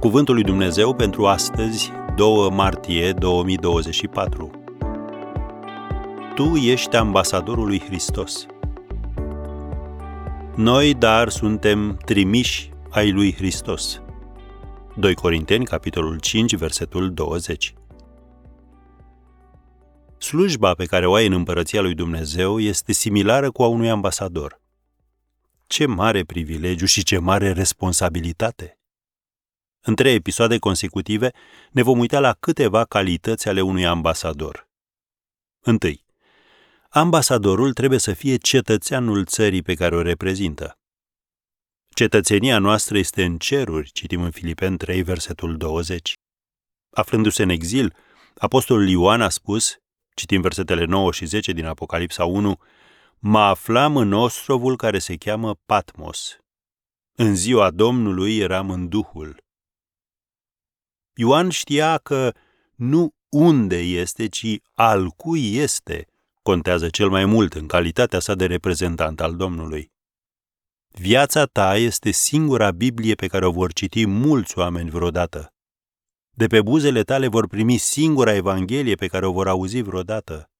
Cuvântul lui Dumnezeu pentru astăzi, 2 martie 2024. Tu ești ambasadorul lui Hristos. Noi, dar, suntem trimiși ai lui Hristos. 2 Corinteni, capitolul 5, versetul 20. Slujba pe care o ai în împărăția lui Dumnezeu este similară cu a unui ambasador. Ce mare privilegiu și ce mare responsabilitate! În trei episoade consecutive ne vom uita la câteva calități ale unui ambasador. Întâi, ambasadorul trebuie să fie cetățeanul țării pe care o reprezintă. Cetățenia noastră este în ceruri, citim în Filipen 3, versetul 20. Aflându-se în exil, apostolul Ioan a spus, citim versetele 9 și 10 din Apocalipsa 1, mă aflam în ostrovul care se cheamă Patmos. În ziua Domnului eram în Duhul. Ioan știa că nu unde este, ci al cui este, contează cel mai mult în calitatea sa de reprezentant al Domnului. Viața ta este singura Biblie pe care o vor citi mulți oameni vreodată. De pe buzele tale vor primi singura Evanghelie pe care o vor auzi vreodată.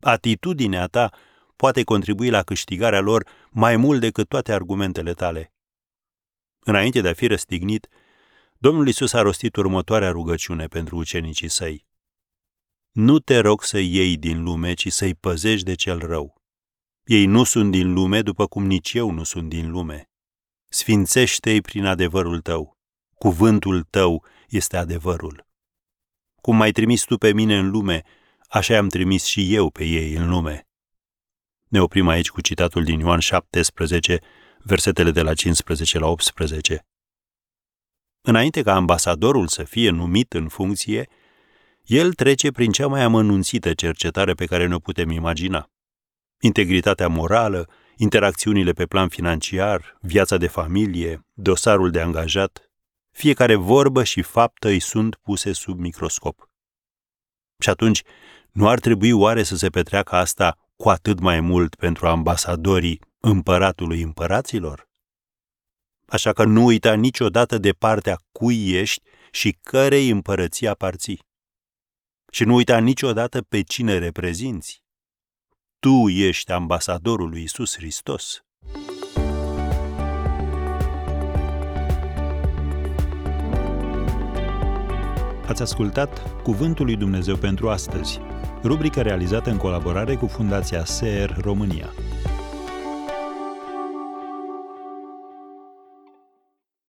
Atitudinea ta poate contribui la câștigarea lor mai mult decât toate argumentele tale. Înainte de a fi răstignit, Domnul Isus a rostit următoarea rugăciune pentru ucenicii săi. Nu te rog să iei din lume, ci să-i păzești de cel rău. Ei nu sunt din lume, după cum nici eu nu sunt din lume. Sfințește-i prin adevărul tău. Cuvântul tău este adevărul. Cum m-ai trimis tu pe mine în lume, așa am trimis și eu pe ei în lume. Ne oprim aici cu citatul din Ioan 17, versetele de la 15 la 18. Înainte ca ambasadorul să fie numit în funcție, el trece prin cea mai amănunțită cercetare pe care ne-o putem imagina. Integritatea morală, interacțiunile pe plan financiar, viața de familie, dosarul de angajat, fiecare vorbă și faptă îi sunt puse sub microscop. Și atunci, nu ar trebui oare să se petreacă asta cu atât mai mult pentru ambasadorii împăratului împăraților? Așa că nu uita niciodată de partea cui ești și cărei împărății aparții. Și nu uita niciodată pe cine reprezinți. Tu ești ambasadorul lui Isus Hristos. Ați ascultat Cuvântul lui Dumnezeu pentru astăzi, rubrica realizată în colaborare cu Fundația SER România.